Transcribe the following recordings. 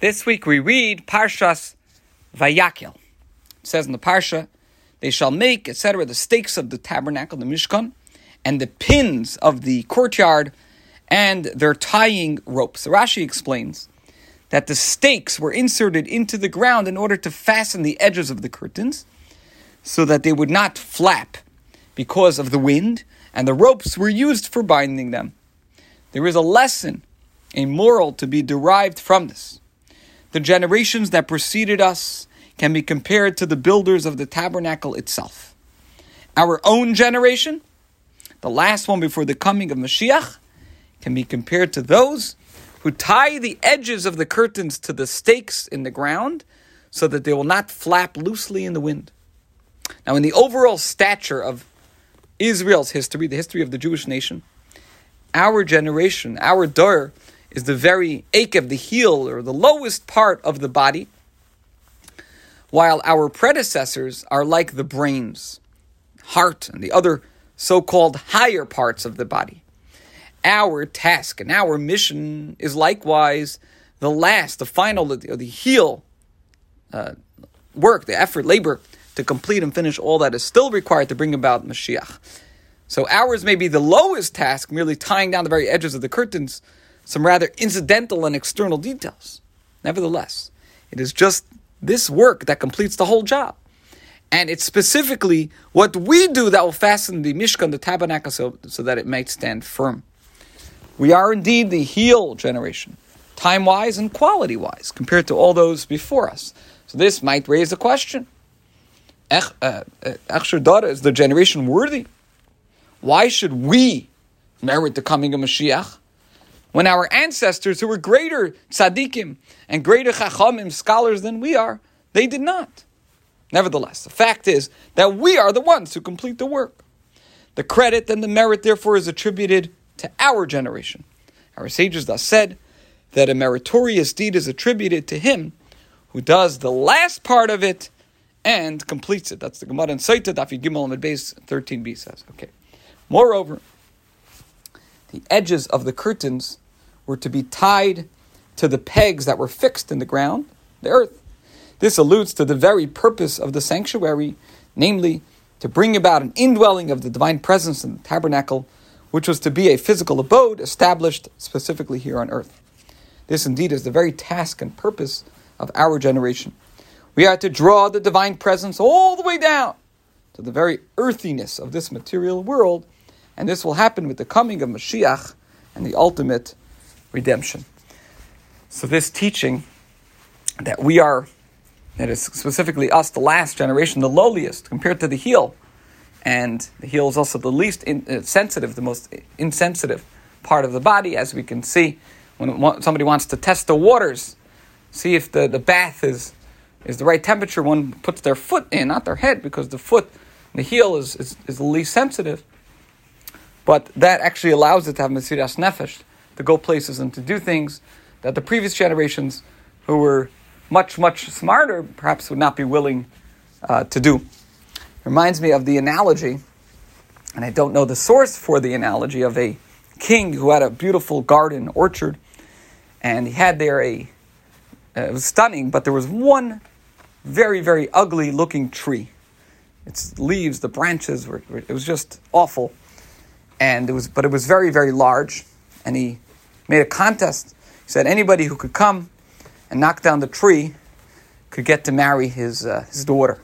This week we read Parshas Vayakhel. It says in the Parsha, they shall make, etc., the stakes of the tabernacle, the Mishkan, and the pins of the courtyard, and their tying ropes. Rashi explains that the stakes were inserted into the ground in order to fasten the edges of the curtains so that they would not flap because of the wind, and the ropes were used for binding them. There is a lesson, a moral to be derived from this the generations that preceded us can be compared to the builders of the tabernacle itself. Our own generation, the last one before the coming of Mashiach, can be compared to those who tie the edges of the curtains to the stakes in the ground so that they will not flap loosely in the wind. Now, in the overall stature of Israel's history, the history of the Jewish nation, our generation, our Dor, is the very ache of the heel or the lowest part of the body, while our predecessors are like the brains, heart, and the other so called higher parts of the body. Our task and our mission is likewise the last, the final, the, the heel uh, work, the effort, labor to complete and finish all that is still required to bring about Mashiach. So ours may be the lowest task, merely tying down the very edges of the curtains some rather incidental and external details. Nevertheless, it is just this work that completes the whole job. And it's specifically what we do that will fasten the Mishkan, the tabernacle, so, so that it might stand firm. We are indeed the heel generation, time wise and quality wise, compared to all those before us. So this might raise a question. Echsher uh, uh, is the generation worthy. Why should we merit the coming of Mashiach? When our ancestors, who were greater tzaddikim and greater chachamim, scholars than we are, they did not. Nevertheless, the fact is that we are the ones who complete the work. The credit and the merit, therefore, is attributed to our generation. Our sages thus said that a meritorious deed is attributed to him who does the last part of it and completes it. That's the Gemara in Saita, Dafi Gimel Amid Beis 13b says. Okay. Moreover, the edges of the curtains were to be tied to the pegs that were fixed in the ground, the earth. This alludes to the very purpose of the sanctuary, namely, to bring about an indwelling of the divine presence in the tabernacle, which was to be a physical abode established specifically here on earth. This indeed is the very task and purpose of our generation. We are to draw the divine presence all the way down to the very earthiness of this material world and this will happen with the coming of Mashiach and the ultimate redemption. So, this teaching that we are, that is specifically us, the last generation, the lowliest compared to the heel, and the heel is also the least in, uh, sensitive, the most insensitive part of the body, as we can see when somebody wants to test the waters, see if the, the bath is, is the right temperature, one puts their foot in, not their head, because the foot, the heel is, is, is the least sensitive. But that actually allows it to have Mesiras Nefesh, to go places and to do things that the previous generations who were much, much smarter perhaps would not be willing uh, to do. Reminds me of the analogy, and I don't know the source for the analogy, of a king who had a beautiful garden, orchard, and he had there a, uh, it was stunning, but there was one very, very ugly looking tree. Its leaves, the branches were, it was just awful and it was, but it was very, very large. And he made a contest. He said anybody who could come and knock down the tree could get to marry his uh, his daughter.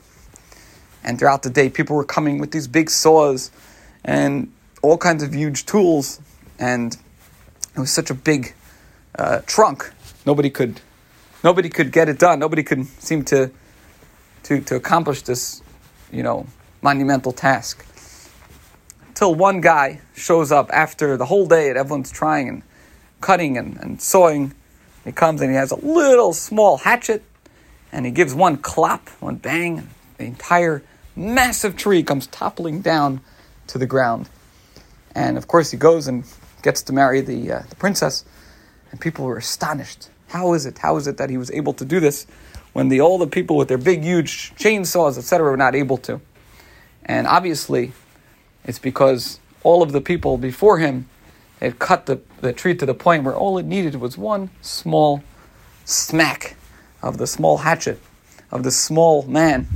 And throughout the day, people were coming with these big saws and all kinds of huge tools, and it was such a big uh, trunk. Nobody could nobody could get it done. Nobody could seem to to to accomplish this, you know, monumental task till one guy shows up after the whole day and everyone's trying and cutting and, and sawing. He comes and he has a little small hatchet and he gives one clap, one bang, and the entire massive tree comes toppling down to the ground. And of course, he goes and gets to marry the, uh, the princess, and people were astonished. How is it? How is it that he was able to do this when the all the people with their big, huge chainsaws, etc., were not able to? And obviously, it's because all of the people before him had cut the, the tree to the point where all it needed was one small smack of the small hatchet of the small man,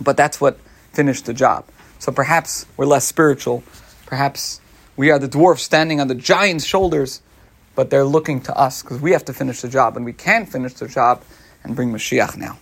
but that's what finished the job. So perhaps we're less spiritual. Perhaps we are the dwarf standing on the giant's shoulders, but they're looking to us because we have to finish the job, and we can finish the job and bring Mashiach now.